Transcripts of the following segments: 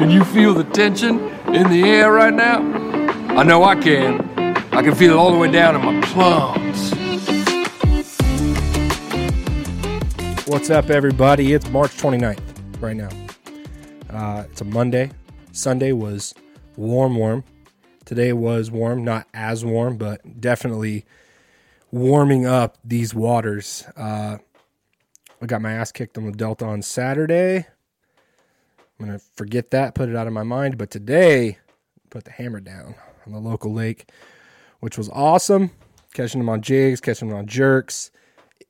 Can you feel the tension in the air right now? I know I can. I can feel it all the way down in my plums. What's up, everybody? It's March 29th right now. Uh, it's a Monday. Sunday was warm, warm. Today was warm, not as warm, but definitely warming up these waters. Uh, I got my ass kicked on the Delta on Saturday. I'm going to forget that, put it out of my mind. But today, put the hammer down on the local lake, which was awesome. Catching them on jigs, catching them on jerks.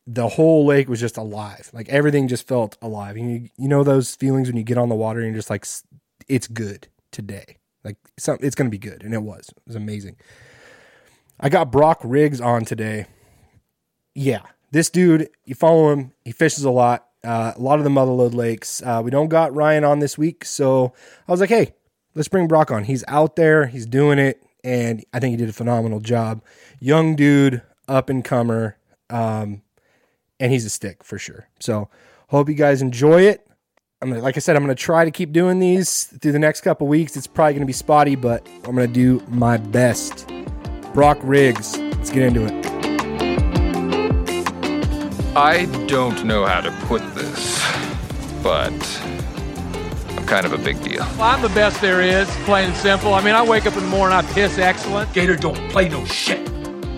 The whole lake was just alive. Like everything just felt alive. You, you know those feelings when you get on the water and you're just like, it's good today. Like it's going to be good. And it was. It was amazing. I got Brock Riggs on today. Yeah, this dude, you follow him. He fishes a lot. Uh, a lot of the motherlode lakes. Uh, we don't got Ryan on this week, so I was like, hey, let's bring Brock on. He's out there, he's doing it, and I think he did a phenomenal job. Young dude, up and comer, um, and he's a stick for sure. So hope you guys enjoy it. I'm gonna, like I said, I'm gonna try to keep doing these through the next couple weeks. It's probably gonna be spotty, but I'm gonna do my best. Brock Riggs, let's get into it. I don't know how to put this, but I'm kind of a big deal. Well, I'm the best there is, plain and simple. I mean, I wake up in the morning, I piss excellent. Gator don't play no shit.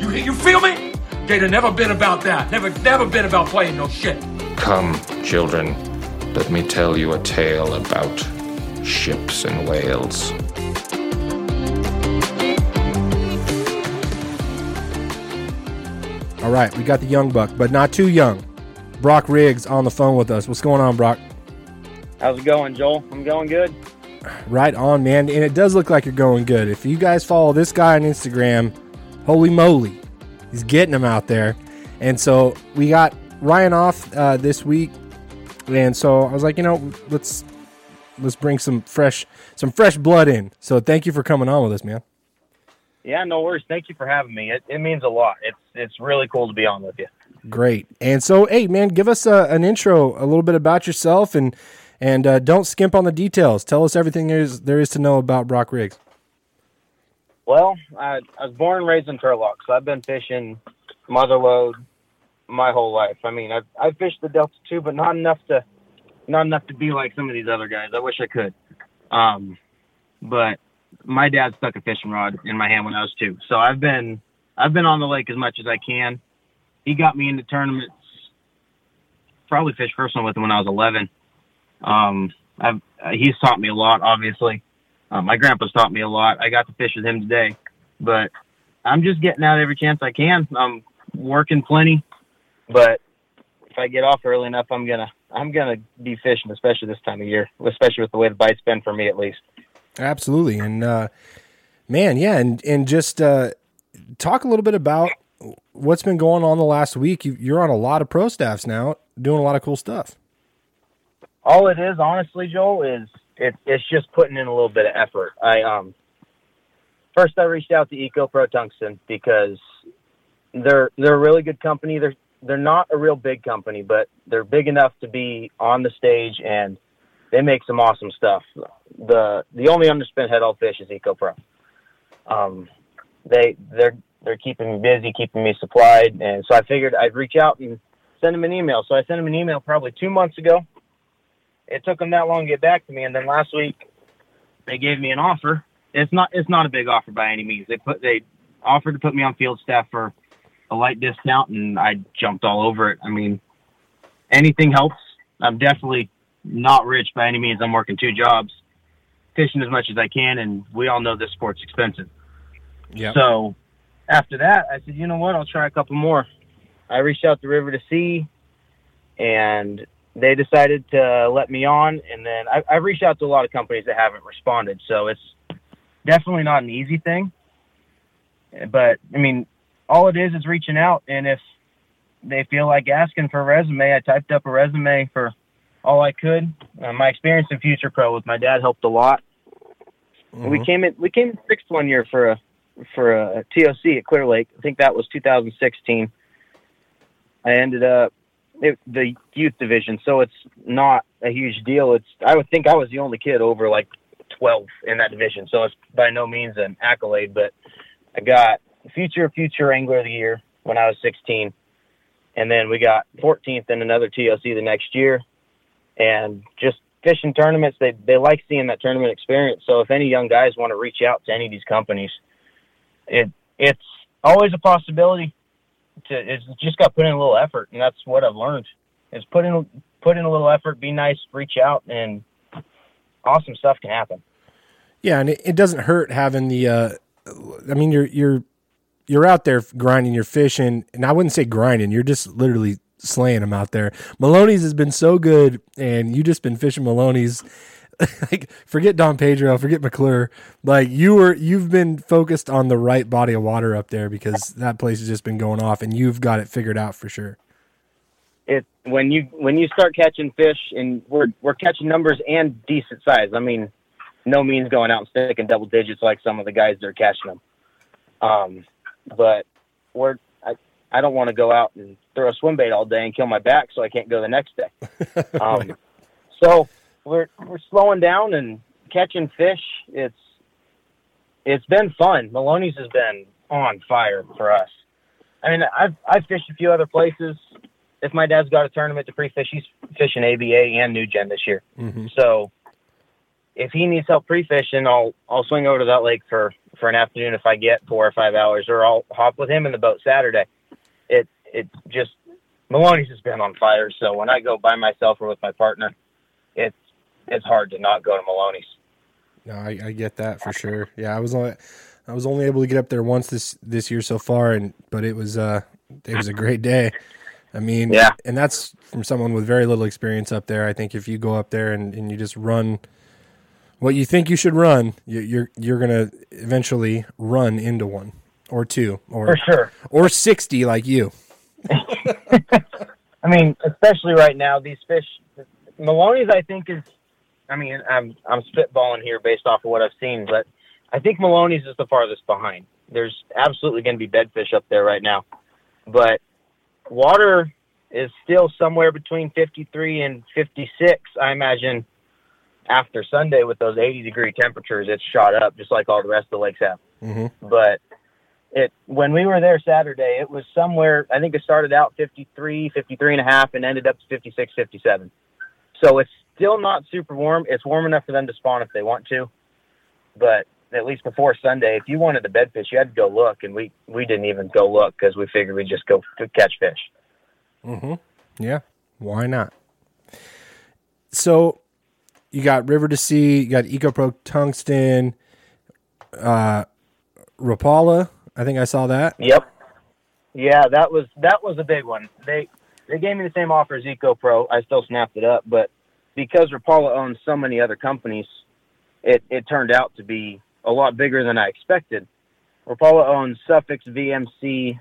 You you feel me? Gator never been about that. Never never been about playing no shit. Come, children, let me tell you a tale about ships and whales. All right, we got the young buck, but not too young. Brock Riggs on the phone with us. What's going on, Brock? How's it going, Joel? I'm going good. Right on, man. And it does look like you're going good. If you guys follow this guy on Instagram, holy moly, he's getting them out there. And so we got Ryan off uh, this week, and so I was like, you know, let's let's bring some fresh some fresh blood in. So thank you for coming on with us, man. Yeah, no worries. Thank you for having me. It, it means a lot. It's it's really cool to be on with you. Great. And so, hey, man, give us a, an intro, a little bit about yourself, and and uh, don't skimp on the details. Tell us everything there is there is to know about Brock Riggs. Well, I, I was born and raised in Turlock, so I've been fishing motherlode my whole life. I mean, I've I fished the Delta too, but not enough to not enough to be like some of these other guys. I wish I could. Um, but my dad stuck a fishing rod in my hand when I was two. So I've been I've been on the lake as much as I can. He got me into tournaments. Probably fished one with him when I was 11. Um, I've he's taught me a lot. Obviously, uh, my grandpa's taught me a lot. I got to fish with him today, but I'm just getting out every chance I can. I'm working plenty, but if I get off early enough, I'm gonna I'm gonna be fishing, especially this time of year, especially with the way the bite's been for me at least. Absolutely, and uh, man, yeah, and and just uh, talk a little bit about what's been going on the last week. You, you're on a lot of pro staffs now, doing a lot of cool stuff. All it is, honestly, Joel, is it, it's just putting in a little bit of effort. I um first I reached out to Eco Pro Tungsten because they're they're a really good company. They're they're not a real big company, but they're big enough to be on the stage and they make some awesome stuff. The the only underspin head fish is Eco Pro. Um, they they're they're keeping me busy, keeping me supplied, and so I figured I'd reach out and send them an email. So I sent them an email probably two months ago. It took them that long to get back to me, and then last week they gave me an offer. It's not it's not a big offer by any means. They put they offered to put me on field staff for a light discount, and I jumped all over it. I mean, anything helps. I'm definitely not rich by any means. I'm working two jobs, fishing as much as I can, and we all know this sport's expensive. Yeah. So after that, I said, you know what? I'll try a couple more. I reached out to River to Sea, and they decided to let me on. And then I, I've reached out to a lot of companies that haven't responded. So it's definitely not an easy thing. But I mean, all it is is reaching out, and if they feel like asking for a resume, I typed up a resume for all I could. Uh, my experience in Future Pro with my dad helped a lot. Mm-hmm. We came in we came in sixth one year for a for a TOC at Clear Lake. I think that was 2016. I ended up it, the youth division, so it's not a huge deal. It's I would think I was the only kid over like 12 in that division. So it's by no means an accolade, but I got future future angler of the year when I was 16, and then we got 14th in another TOC the next year, and just fishing tournaments. They they like seeing that tournament experience. So if any young guys want to reach out to any of these companies, it it's always a possibility. To it's just got to put in a little effort, and that's what I've learned. Is put in put in a little effort, be nice, reach out, and awesome stuff can happen. Yeah, and it, it doesn't hurt having the. Uh, I mean, you're you're you're out there grinding, you're fishing, and I wouldn't say grinding. You're just literally slaying them out there. Melones has been so good, and you just been fishing Melones. like forget Don Pedro, forget McClure. Like you were, you've been focused on the right body of water up there because that place has just been going off, and you've got it figured out for sure. It when you when you start catching fish, and we're we're catching numbers and decent size. I mean, no means going out and sticking double digits like some of the guys that are catching them. Um, but we're I, don't want to go out and throw a swim bait all day and kill my back so I can't go the next day. Um, so we're we're slowing down and catching fish. It's it's been fun. Melones has been on fire for us. I mean, I've I've fished a few other places. If my dad's got a tournament to pre-fish, he's fishing ABA and New Gen this year. Mm-hmm. So if he needs help pre-fishing, I'll I'll swing over to that lake for for an afternoon if I get four or five hours, or I'll hop with him in the boat Saturday. It it just Melones has been on fire. So when I go by myself or with my partner, it's it's hard to not go to Melones. No, I, I get that for sure. Yeah, I was only I was only able to get up there once this this year so far, and but it was uh it was a great day. I mean, Yeah. and that's from someone with very little experience up there. I think if you go up there and, and you just run what you think you should run, you, you're you're gonna eventually run into one or two or For sure. or sixty like you. I mean, especially right now, these fish, Melones, I think is, I mean, I'm I'm spitballing here based off of what I've seen, but I think Melones is the farthest behind. There's absolutely going to be bedfish up there right now, but water is still somewhere between 53 and 56. I imagine after Sunday with those 80 degree temperatures, it's shot up just like all the rest of the lakes have hmm but it when we were there Saturday, it was somewhere. I think it started out 53, 53 and a half, and ended up to 56, 57. So it's still not super warm. It's warm enough for them to spawn if they want to, but at least before Sunday, if you wanted to bed fish, you had to go look, and we we didn't even go look because we figured we'd just go catch fish. hmm Yeah. Why not? So you got River to Sea, you got EcoPro Tungsten, uh, Rapala. I think I saw that. Yep. Yeah, that was that was a big one. They they gave me the same offer as EcoPro. I still snapped it up, but because Rapala owns so many other companies, it it turned out to be a lot bigger than I expected. Rapala owns Sufix VMC.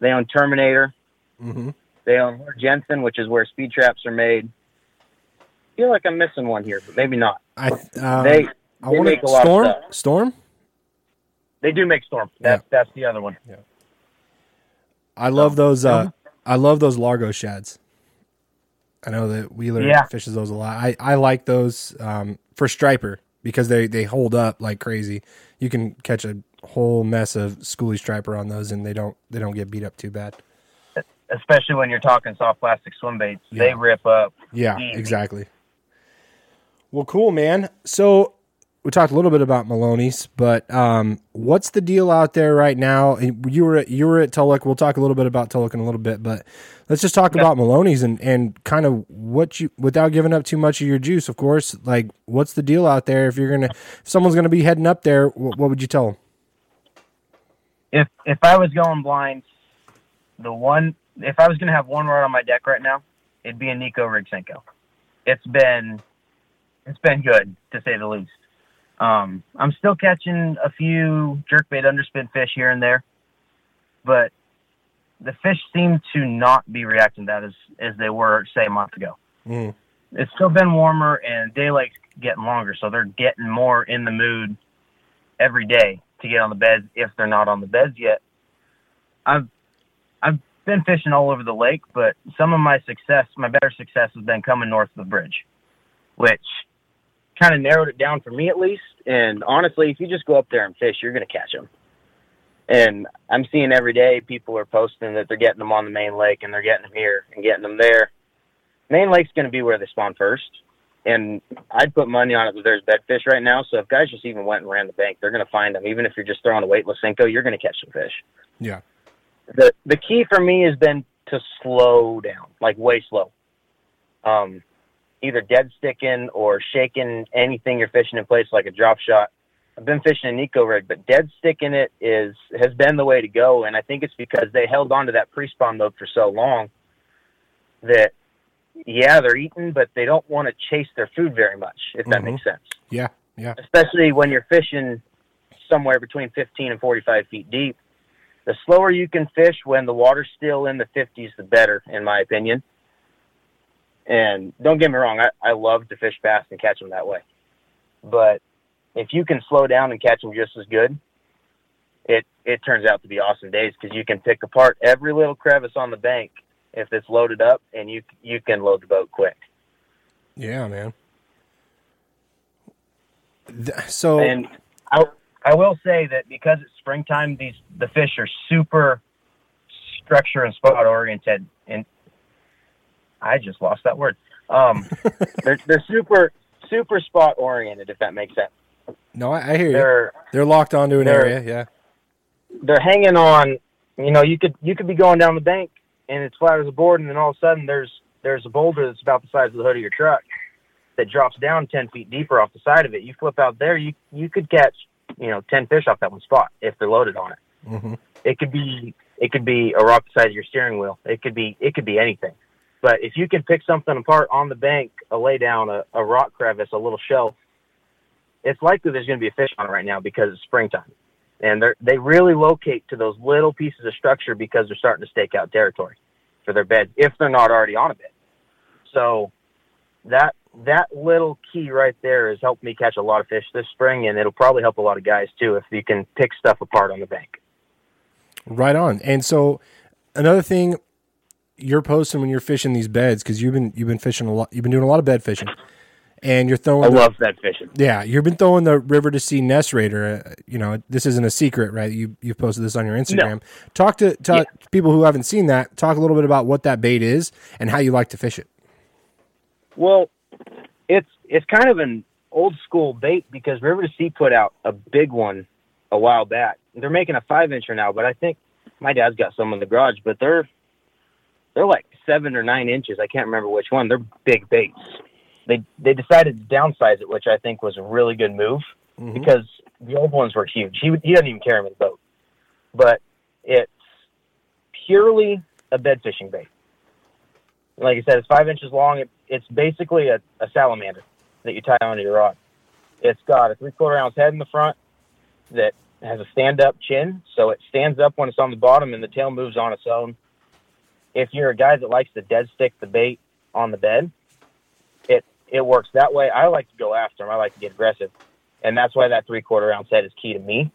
They own Terminator. hmm They own Jensen, which is where speed traps are made. I feel like I'm missing one here, but maybe not. I um, they I they want make a lot of Storm. stuff. Storm. They do make Storm. That's that's the other one. Yeah. I love those. Uh, I love those Largo shads. I know that Wheeler Yeah. fishes those a lot. I, I like those um, for striper because they, they hold up like crazy. You can catch a whole mess of schoolie striper on those, and they don't they don't get beat up too bad. Especially when you're talking soft plastic swim baits, Yeah. they rip up. Yeah, Easy. exactly. Well, cool, man. So we talked a little bit about Melones, but um, what's the deal out there right now? You were at, you were at Tulloch. We'll talk a little bit about Tulloch in a little bit, but let's just talk about Melones and, and kind of what you without giving up too much of your juice, of course. Like, what's the deal out there? If you're gonna, if someone's gonna be heading up there, what, what would you tell them? if if I was going blind, the one if I was gonna have one rod on my deck right now, it'd be a Neko rig Senko. It's been it's been good to say the least. Um, I'm still catching a few jerkbait underspin fish here and there, but the fish seem to not be reacting to that as as they were say a month ago. Mm. It's still been warmer and daylight's getting longer, so they're getting more in the mood every day to get on the beds if they're not on the beds yet. I've I've been fishing all over the lake, but some of my success, my better success, has been coming north of the bridge, which kind of narrowed it down for me at least. And honestly, if you just go up there and fish, you're going to catch them. And I'm seeing every day people are posting that they're getting them on the main lake and they're getting them here and getting them there. Main lake's going to be where they spawn first. And I'd put money on it that there's bedfish right now. So if guys just even went and ran the bank, they're going to find them. Even if you're just throwing a weightless Senko, you're going to catch some fish. Yeah. The the key for me has been to slow down, like way slow. Um, either dead sticking or shaking anything you're fishing in place, like a drop shot. I've been fishing a Neko rig, but dead sticking it is has been the way to go, and I think it's because they held on to that pre-spawn mode for so long that yeah, they're eating, but they don't want to chase their food very much, if that Mhm. makes sense. Yeah. Yeah. Especially when you're fishing somewhere between 15 and 45 feet deep. The slower you can fish when the water's still in the 50s, the better, in my opinion. And don't get me wrong, I, I love to fish fast and catch them that way. But if you can slow down and catch them just as good, it it turns out to be awesome days because you can pick apart every little crevice on the bank if it's loaded up, and you you can load the boat quick. Yeah, man. Th- So And I, I will say that because it's springtime, these the fish are super structure and spot oriented, and I just lost that word. Um, they're they're super super spot oriented, if that makes sense. no, I, I hear you. They're They're locked onto an they're- area. Yeah. they're hanging on. You know, you could you could be going down the bank and it's flat as a board, and then all of a sudden there's there's a boulder that's about the size of the hood of your truck that drops down ten feet deeper off the side of it. You flip out there, you you could catch you know ten fish off that one spot if they're loaded on it. hmm It could be it could be a rock the size of your steering wheel. It could be it could be anything. But if you can pick something apart on the bank, a lay down, a, a rock crevice, a little shelf, it's likely there's going to be a fish on it right now because it's springtime, and they they really locate to those little pieces of structure because they're starting to stake out territory for their beds if they're not already on a bed. So that that little key right there has helped me catch a lot of fish this spring, and it'll probably help a lot of guys too if you can pick stuff apart on the bank. Right on. And so another thing you're posting when you're fishing these beds because you've been you've been fishing a lot. You've been doing a lot of bed fishing, and you're throwing. I the- love that fishing. Yeah, you've been throwing the river to sea nest raider. Uh, you know, this isn't a secret, right? You you've posted this on your Instagram. Talk to, to Yeah. people who haven't seen that. Talk a little bit about what that bait is and how you like to fish it. Well, it's it's kind of an old school bait because River to Sea put out a big one a while back. They're making a five incher now, but I think my dad's got some in the garage, but they're they're like seven or nine inches. I can't remember which one. They're big baits. They they decided to downsize it, which I think was a really good move Mhm. because the old ones were huge. He he doesn't even carry them in the boat, but it's purely a bed fishing bait. Like I said, it's five inches long. It, it's basically a, a salamander that you tie onto your rod. It's got a three quarter ounce head in the front that has a stand up chin, so it stands up when it's on the bottom and the tail moves on its own. If you're a guy that likes to dead stick the bait on the bed, it it works that way. I like to go after them. I like to get aggressive, and that's why that three quarter ounce head is key to me.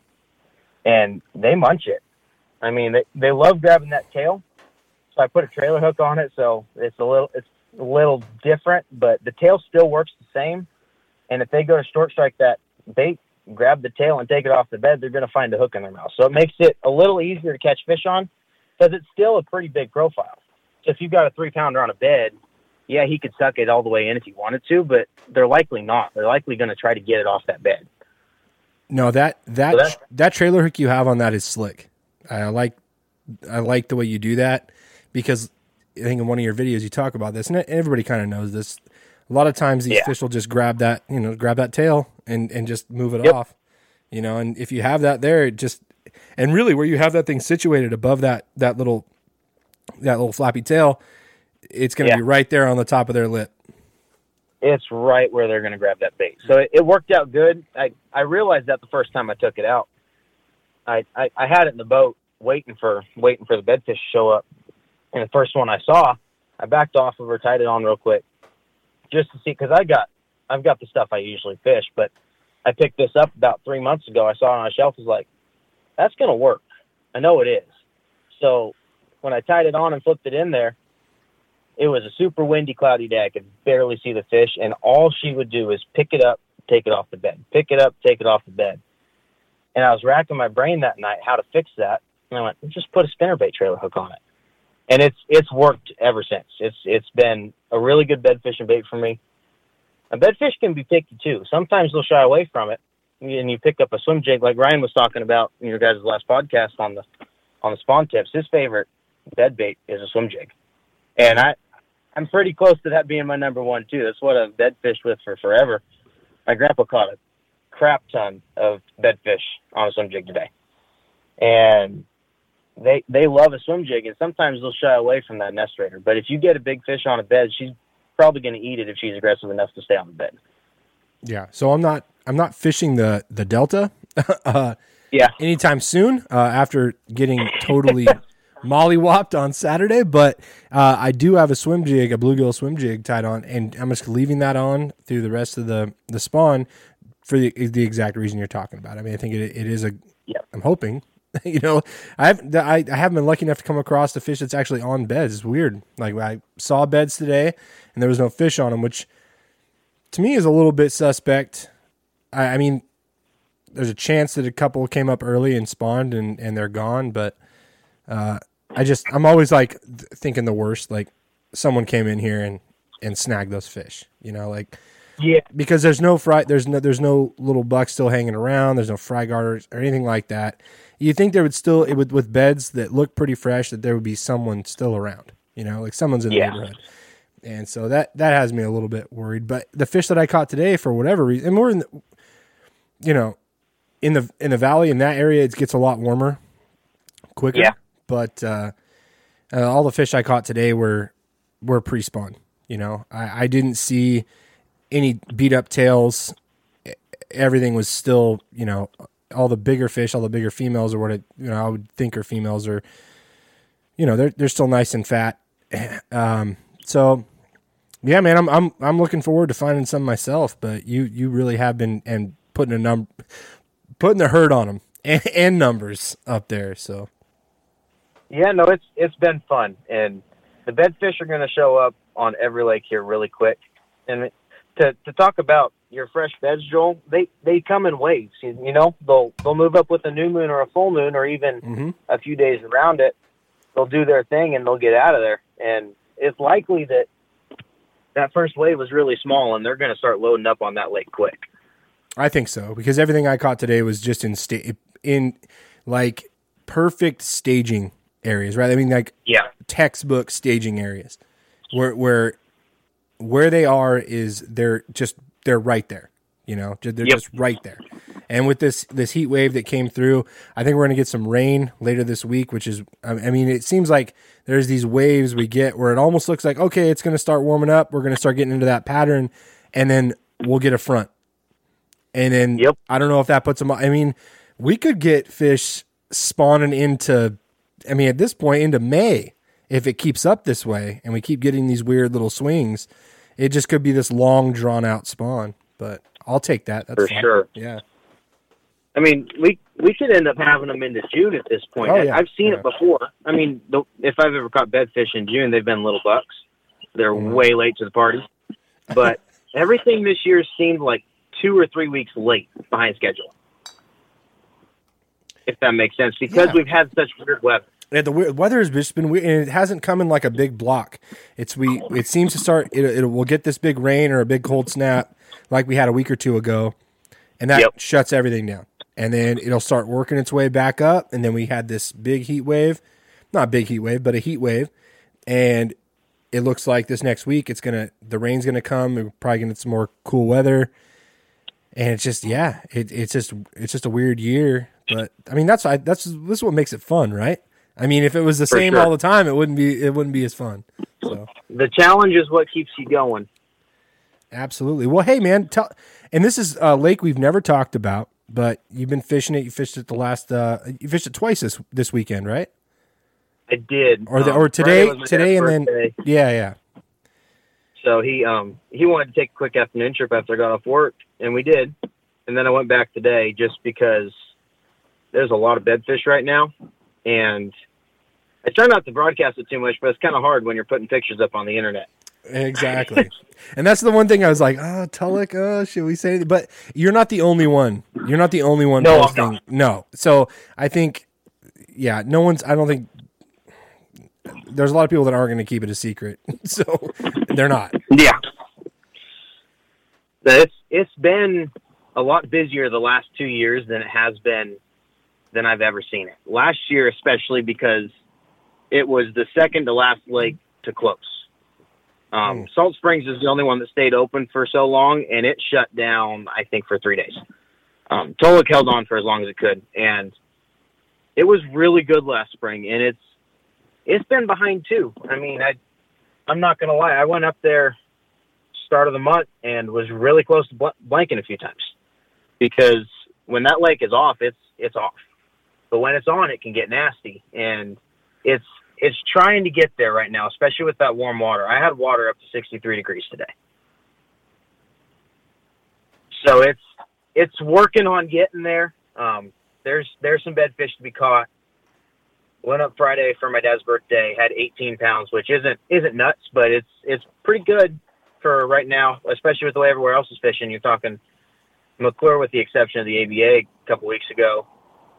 And they munch it. I mean, they they love grabbing that tail. So I put a trailer hook on it, so it's a little it's a little different, but the tail still works the same. And if they go to short strike that bait, grab the tail and take it off the bed, they're going to find a hook in their mouth. So it makes it a little easier to catch fish on because it's still a pretty big profile. So if you've got a three pounder on a bed, yeah, he could suck it all the way in if he wanted to, but they're likely not. They're likely going to try to get it off that bed. No, that that So that- trailer hook you have on that is slick. I like I like the way you do that because I think in one of your videos you talk about this, and everybody kind of knows this. A lot of times these Yeah. fish will just grab that, you know, grab that tail and and just move it Yep. off, you know. And if you have that there, it just and really where you have that thing situated above that that little that little flappy tail, it's going to Yeah. be right there on the top of their lip. it's right where they're going to grab that bait. So it, it worked out good. I, I realized that the first time I took it out. I, I, I had it in the boat waiting for waiting for the bedfish to show up. And the first one I saw, I backed off of her, tied it on real quick, just to see because I got I've got the stuff I usually fish, but I picked this up about three months ago. I saw it on a shelf. It was like, that's going to work. I know it is. So when I tied it on and flipped it in there, it was a super windy, cloudy day. I could barely see the fish, and all she would do is pick it up, take it off the bed. Pick it up, take it off the bed. And I was racking my brain that night how to fix that. And I went, just put a spinnerbait trailer hook on it. And it's it's worked ever since. It's it's been a really good bed fishing bait for me. A bed fish can be picky too. Sometimes they'll shy away from it, and you pick up a swim jig like Ryan was talking about in your guys' last podcast on the on the spawn tips. His favorite bed bait is a swim jig, and I I'm pretty close to that being my number one too. That's what I've bed fished with for forever. My grandpa caught a crap ton of bedfish on a swim jig today, and they they love a swim jig, and sometimes they'll shy away from that nest raider. But if you get a big fish on a bed, she's probably going to eat it if she's aggressive enough to stay on the bed. Yeah. So I'm not I'm not fishing the the delta. uh, Yeah, anytime soon uh, after getting totally mollywopped on Saturday. But uh, I do have a swim jig, a bluegill swim jig tied on, and I'm just leaving that on through the rest of the the spawn for the the exact reason you're talking about. I mean, I think it, it is a. Yep. I'm hoping. You know, I've I, I haven't been lucky enough to come across a fish that's actually on beds. It's weird. Like I saw beds today, and there was no fish on them, which to me is a little bit suspect. I, I mean, there's a chance that a couple came up early and spawned and, and they're gone. But uh, I just I'm always like th- thinking the worst. Like someone came in here and and snagged those fish. You know, like yeah, because there's no fry there's no there's no little bucks still hanging around. There's no fry guarders or anything like that. You think there would still it would with beds that look pretty fresh that there would be someone still around. You know, like someone's in the Yeah. neighborhood. And so that that has me a little bit worried. But the fish that I caught today, for whatever reason, and we're in, the, you know, in the in the valley in that area, it gets a lot warmer quicker. Yeah. But uh, uh, all the fish I caught today were were pre spawn. You know, I, I didn't see any beat up tails. Everything was still, you know, all the bigger fish, all the bigger females, or what it, you know, I would think are females, are, you know, they're they're still nice and fat. Um, so yeah, man, I'm I'm I'm looking forward to finding some myself. But you you really have been and putting a num putting the herd on them and, and numbers up there. So yeah. No, it's it's been fun, and the bedfish are going to show up on every lake here really quick. And to to talk about your fresh beds, Joel, they they come in waves. You, you know, they'll they'll move up with a new moon or a full moon, or even Mhm. a few days around it. They'll do their thing and they'll get out of there. And it's likely that that first wave was really small, and they're going to start loading up on that lake quick. I think so because everything I caught today was just in sta- in like perfect staging areas, right? I mean, like Yeah, textbook staging areas. Where where where they are is they're just they're right there you know? They're Yep. just right there. And with this this heat wave that came through i think we're going to get some rain later this week which is I I mean it seems like there's these waves we get where it almost looks like okay it's going to start warming up. We're going to start getting into that pattern and then we'll get a front and then Yep. i don't know if that puts them i mean we could get fish spawning into I mean, at this point into May, if it keeps up this way and we keep getting these weird little swings, it just could be this long drawn out spawn. But I'll take that. That's For fine. sure. Yeah. I mean, we we could end up having them into June at this point. Oh, yeah. I've seen Yeah. it before. I mean, the, if I've ever caught bedfish in June, they've been little bucks. They're Mhm. way late to the party. But everything this year seemed like two or three weeks late behind schedule. If that makes sense, because Yeah. we've had such weird weather. Yeah, the we- weather has just been weird, and it hasn't come in like a big block. It's we. It seems to start. It, it will get this big rain or a big cold snap, like we had a week or two ago, and that Yep. shuts everything down. And then it'll start working its way back up, and then we had this big heat wave, not a big heat wave, but a heat wave, and it looks like this next week it's gonna the rain's gonna come. We're probably gonna get some more cool weather, and it's just yeah, it, it's just it's just a weird year. But I mean that's I, that's this is what makes it fun, right? I mean, if it was the For same sure. all the time, it wouldn't be it wouldn't be as fun. So The challenge is what keeps you going. absolutely. Well, hey man, tell and this is a lake we've never talked about, but you've been fishing it. You fished it the last uh you fished it twice this this weekend, right? I did. Or the, Um, or today my today dad's and then yeah yeah So he um he wanted to take a quick afternoon trip after I got off work, and we did. And then I went back today just because there's a lot of bedfish right now, and I try not to broadcast it too much, but it's kind of hard when you're putting pictures up on the internet. Exactly. and that's the one thing I was like, oh, Tulloch, oh, should we say anything? But you're not the only one. You're not the only one No, I'm posting. not. No. So I think, yeah, no one's, I don't think, there's a lot of people that aren't going to keep it a secret. so they're not. Yeah. It's it's been a lot busier the last two years than it has been than I've ever seen it. Last year, especially because it was the second to last lake to close. Um, Salt Springs is the only one that stayed open for so long, and it shut down. I think for three days. Um, held on for as long as it could, and it was really good last spring. And it's it's been behind too. I mean, I I'm not gonna lie. I went up there start of the month and was really close to bl- blanking a few times because when that lake is off, it's it's off. But when it's on, it can get nasty, and it's it's trying to get there right now, especially with that warm water. I had water up to 63 degrees today, so it's it's working on getting there. Um, there's there's some bed fish to be caught. Went up Friday for my dad's birthday, had 18 pounds, which isn't isn't nuts, but it's it's pretty good for right now, especially with the way everywhere else is fishing. You're talking McClure, with the exception of the ABA a couple weeks ago,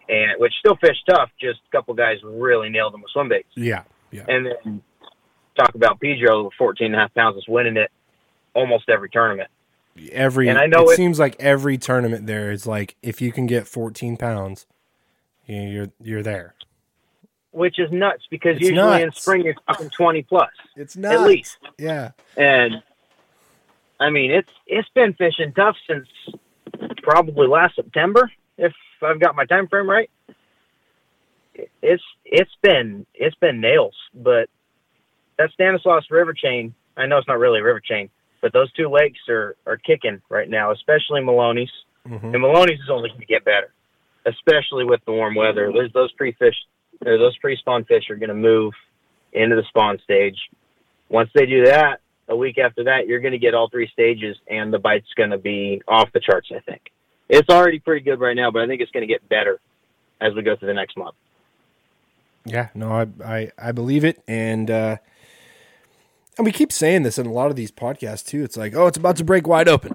and which still fish tough. Just a couple guys really nailed them with swim baits. Yeah. Yeah. And then talk about Pedro, 14 and a half pounds, is winning it almost every tournament. Every, And I know it, it- seems like every tournament there is like, if you can get 14 pounds, you're, you're there. Which is nuts because It's usually in spring you're talking 20 plus It's nuts. at least. Yeah. And I mean, it's it's been fishing tough since probably last September, if I've got my time frame right. It's it's been it's been nails, but that Stanislaus River chain. I know it's not really a river chain, but those two lakes are are kicking right now, especially Melones. Mhm. And Melones is only going to get better, especially with the warm weather. There's those those pre-spawn fish are going to move into the spawn stage. Once they do that, a week after that, you're going to get all three stages, and the bite's going to be off the charts. I think it's already pretty good right now, but I think it's going to get better as we go through the next month. Yeah, no, I I, I believe it, and uh, and we keep saying this in a lot of these podcasts too. It's like, oh, it's about to break wide open,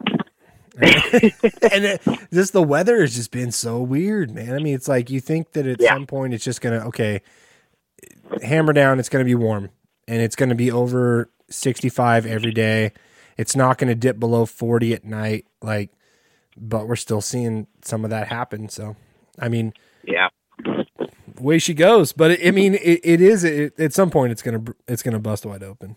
and it, just the weather has just been so weird, man. I mean, it's like you think that at Yeah. some point it's just gonna okay, hammer down. It's gonna be warm, and it's gonna be over sixty five every day. It's not gonna dip below forty at night, like, but we're still seeing some of that happen. So, I mean Yeah, way she goes. But it, I mean, it, it is it, at some point it's gonna it's gonna bust wide open.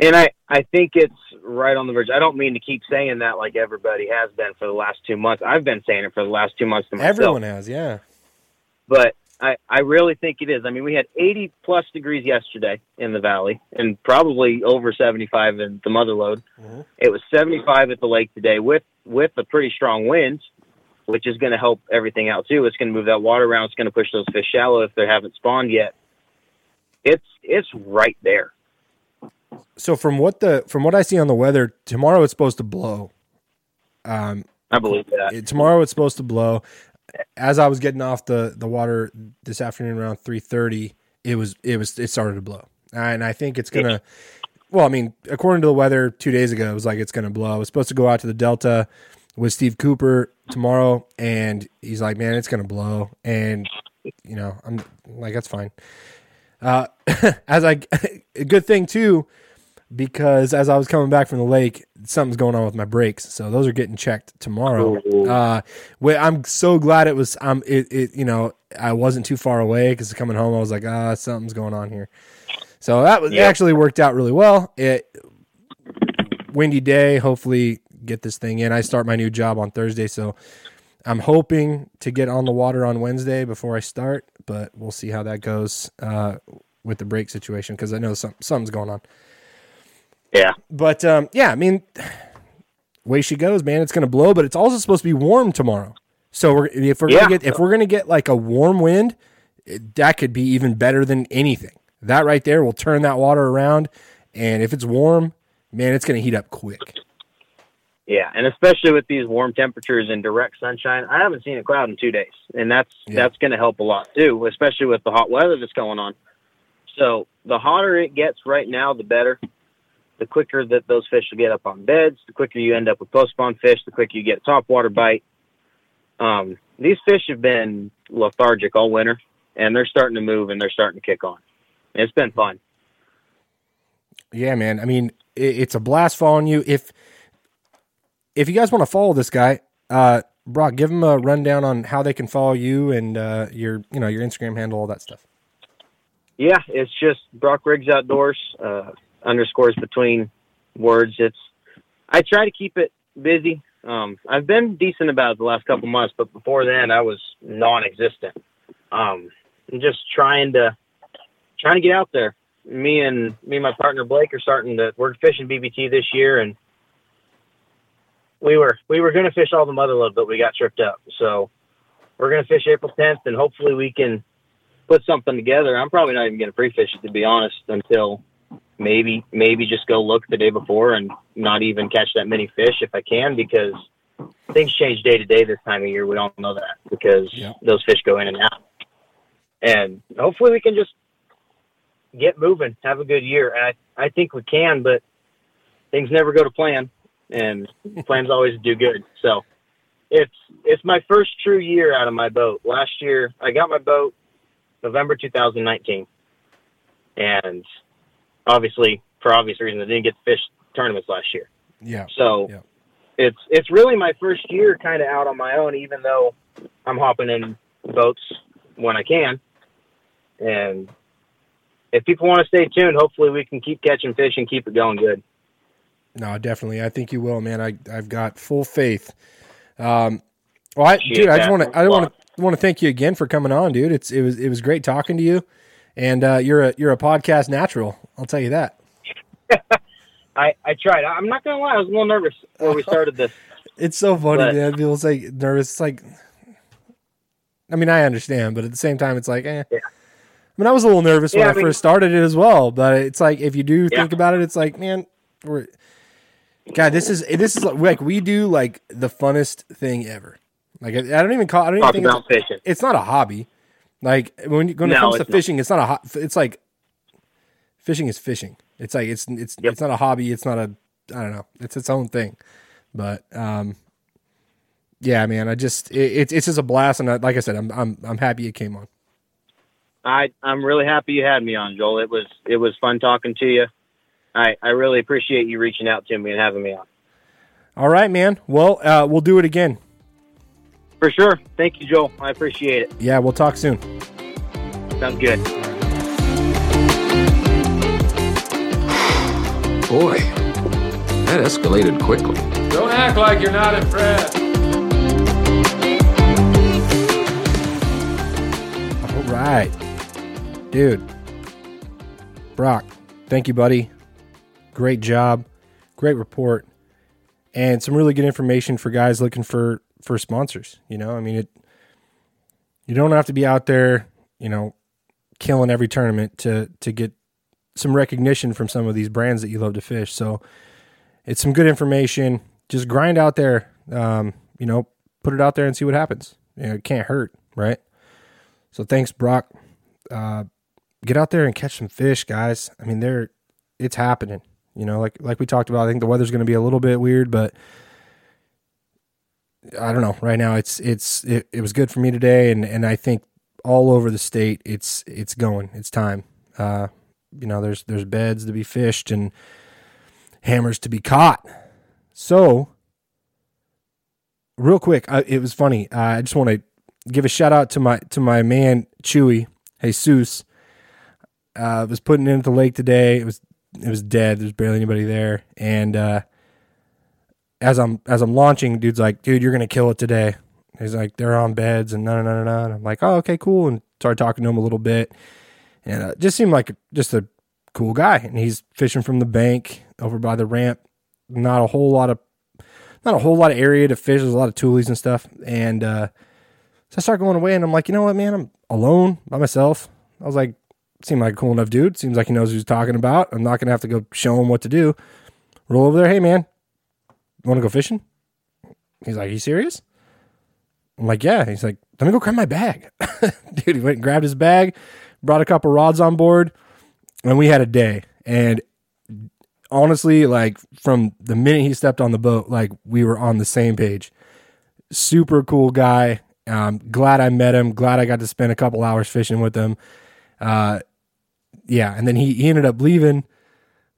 And I I think it's right on the verge. I don't mean to keep saying that like everybody has been for the last two months. I've been saying it for the last two months to myself. Everyone has, yeah. but I, I really think it is. I mean, we had 80 plus degrees yesterday in the valley and probably over 75 in the mother lode. Mhm. It was 75 at the lake today with, with a pretty strong wind, which is going to help everything out too. It's going to move that water around. It's going to push those fish shallow if they haven't spawned yet. It's, it's right there. So from what the from what I see on the weather, tomorrow it's supposed to blow. Um, I believe that. tomorrow it's supposed to blow. As I was getting off the the water this afternoon around three thirty, it was it was it started to blow, and I think it's gonna. Well, I mean, according to the weather two days ago, it was like it's gonna blow. I was supposed to go out to the Delta with Steve Cooper tomorrow, and he's like, "Man, it's gonna blow," and you know, I'm like, "That's fine." Uh, as I, a good thing too, because as I was coming back from the lake, something's going on with my brakes, so those are getting checked tomorrow. Uh, well, I'm so glad it was. Um, it, it you know, I wasn't too far away because coming home, I was like, ah, something's going on here. So that was Yeah. actually worked out really well. It windy day. Hopefully, get this thing in. I start my new job on Thursday, so I'm hoping to get on the water on Wednesday before I start. But we'll see how that goes uh, with the brake situation because I know some, something's going on. Yeah. But um, yeah, I mean, way she goes, man, it's gonna blow. But it's also supposed to be warm tomorrow. So we're, if we're Yeah. gonna get if we're gonna get like a warm wind, it- that could be even better than anything. That right there will turn that water around, and if it's warm, man, it's gonna heat up quick. Yeah, and especially with these warm temperatures and direct sunshine, I haven't seen a cloud in two days, and that's Yeah. that's going to help a lot too, especially with the hot weather that's going on. So the hotter it gets right now, the better. the quicker that those fish will get up on beds, the quicker you end up with post spawn fish, the quicker you get top water bite. Um, these fish have been lethargic all winter, and they're starting to move and they're starting to kick on. It's been fun. Yeah, man. I mean, it's a blast following you. If if you guys want to follow this guy, uh, Brock, give him a rundown on how they can follow you and uh, your you know your Instagram handle, all that stuff. Yeah, it's just Brock Riggs Outdoors. Uh, underscores between words. It's I try to keep it busy. Um, I've been decent about it the last couple months, but before then I was non-existent. Um, I'm just trying to trying to get out there. Me and me and my partner Blake are starting to we're fishing BBT this year, and we were we were going to fish all the mother lode, but we got tripped up. So we're going to fish April 10th, and hopefully we can put something together. I'm probably not even going to pre-fish it to be honest until maybe maybe just go look the day before and not even catch that many fish if I can because things change day to day this time of year. We don't know that because Yeah. those fish go in and out. And hopefully we can just get moving, have a good year. And I, I think we can, but things never go to plan and plans always do good. So it's it's my first true year out of my boat. Last year I got my boat November 2019. And obviously, for obvious reasons, I didn't get to fish tournaments last year. Yeah. So Yeah. it's it's really my first year kind of out on my own, even though I'm hopping in boats when I can. And if people want to stay tuned, hopefully we can keep catching fish and keep it going good. No, definitely. I think you will, man. I I've got full faith. Um, well, I, dude, I just want to I want to want to thank you again for coming on, dude. It's it was it was great talking to you, and uh, you're a you're a podcast natural. I'll tell you that. I I tried. I'm not gonna lie, I was a little nervous before we started this. It's so funny, But- man. People say nervous. It's like, I mean, I understand, but at the same time, it's like, eh. Yeah. I mean, I was a little nervous when I, I mean- first started it as well, but it's like if you do Yeah. think about it, it's like, man, we're God. This is this is like, like we do like the funnest thing ever. Like I, I don't even call. I don't even think about it's, fishing. it's not a hobby. Like when when it comes to not. fishing, it's not a. ho- It's like fishing is fishing. It's like it's it's Yep. it's not a hobby. It's not a. I don't know. It's its own thing. But um, yeah, man. I just it, it's it's just a blast, and I, like I said, I'm I'm I'm happy it came on. I I'm really happy you had me on, Joel. It was it was fun talking to you. I I really appreciate you reaching out to me and having me on. All right, man. Well, uh, we'll do it again. For sure. Thank you, Joel. I appreciate it. Yeah, we'll talk soon. Sounds good. Boy, that escalated quickly. Don't act like you're not impressed. All right, dude. Brock, thank you, buddy. Great job, great report, and some really good information for guys looking for for sponsors. You know, I mean, it. You don't have to be out there, you know, killing every tournament to to get some recognition from some of these brands that you love to fish. So, it's some good information. Just grind out there, um, you know, put it out there and see what happens. You know, it can't hurt, right? So thanks, Brock. Uh, get out there and catch some fish, guys. I mean, they're it's happening. You know, like like we talked about. I think the weather's going to be a little bit weird, but I don't know. Right now, it's it's it, it was good for me today, and and I think all over the state, it's it's going. It's time. Uh, you know, there's there's beds to be fished and hammers to be caught. So, real quick, I, it was funny. I just want to give a shout out to my to my man Chewy Jesus. Uh, was putting in at the lake today. It was it was dead. There's barely anybody there. And uh, as I'm as I'm launching, dude's like, "Dude, you're gonna kill it today." He's like, "They're on beds and no no no no." I'm like, "Oh, okay, cool." And started talking to him a little bit, and uh, just seemed like just a cool guy. And he's fishing from the bank over by the ramp. Not a whole lot of not a whole lot of area to fish. There's a lot of tules and stuff. And uh, so I start going away, and I'm like, you know what, man? I'm alone by myself. I was like, seemed like a cool enough dude. Seems like he knows he's talking about. I'm not gonna have to go show him what to do. Roll over there, hey man, want to go fishing? He's like, you serious? I'm like, yeah. He's like, let me go grab my bag, dude. He went and grabbed his bag, brought a couple rods on board, and we had a day. And honestly, like from the minute he stepped on the boat, like we were on the same page. Super cool guy. Um, glad I met him. Glad I got to spend a couple hours fishing with him. Uh, yeah, and then he, he ended up leaving,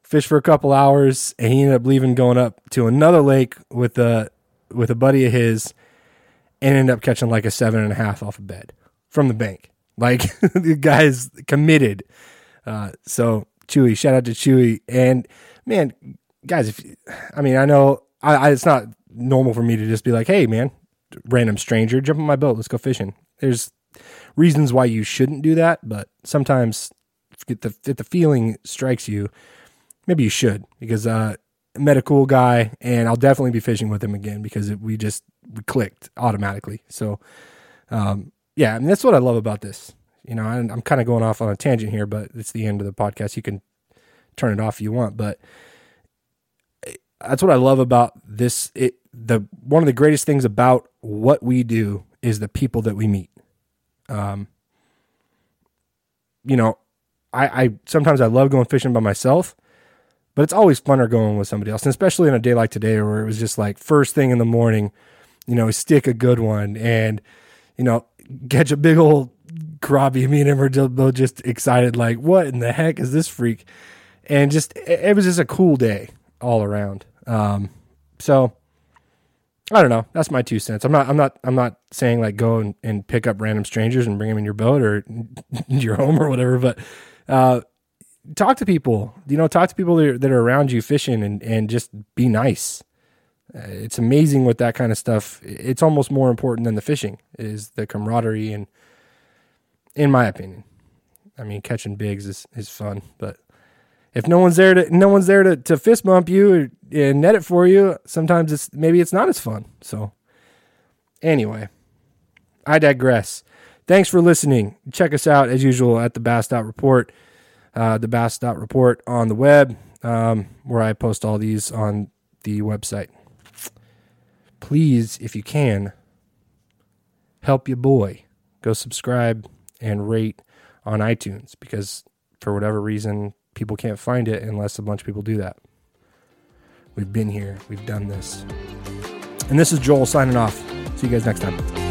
fish for a couple hours, and he ended up leaving, going up to another lake with a with a buddy of his, and ended up catching like a seven and a half off a bed from the bank. Like the guy's committed. Uh, so Chewy, shout out to Chewy, and man, guys, if I mean, I know I, I, it's not normal for me to just be like, hey, man, random stranger, jump on my boat, let's go fishing. There's reasons why you shouldn't do that, but sometimes if the if the feeling strikes you, maybe you should because uh, met a cool guy, and I'll definitely be fishing with him again because it, we just we clicked automatically. So, um, yeah, mean that's what I love about this. You know, I, I'm kind of going off on a tangent here, but it's the end of the podcast. You can turn it off if you want, but that's what I love about this. It the one of the greatest things about what we do is the people that we meet. Um, you know, I, I sometimes I love going fishing by myself, but it's always funner going with somebody else, and especially on a day like today where it was just like first thing in the morning, you know, stick a good one and you know catch a big old crappie. Me and him are both just excited, like what in the heck is this freak? And just it was just a cool day all around. Um, so I don't know. That's my two cents. I'm not. I'm not. I'm not saying like go and, and pick up random strangers and bring them in your boat or your home or whatever. But uh, talk to people. You know, talk to people that are, that are around you fishing and and just be nice. Uh, it's amazing with that kind of stuff. It's almost more important than the fishing is the camaraderie and, in my opinion, I mean catching bigs is is fun, but if no one's there to no one's there to, to fist bump you and net it for you, sometimes it's maybe it's not as fun. So anyway, I digress. Thanks for listening. Check us out as usual at the Bass Report, uh, the Bass Report on the web, um, where I post all these on the website. Please, if you can, help your boy. Go subscribe and rate on iTunes because for whatever reason people can't find it unless a bunch of people do that. We've been here, we've done this. And this is Joel signing off. See you guys next time.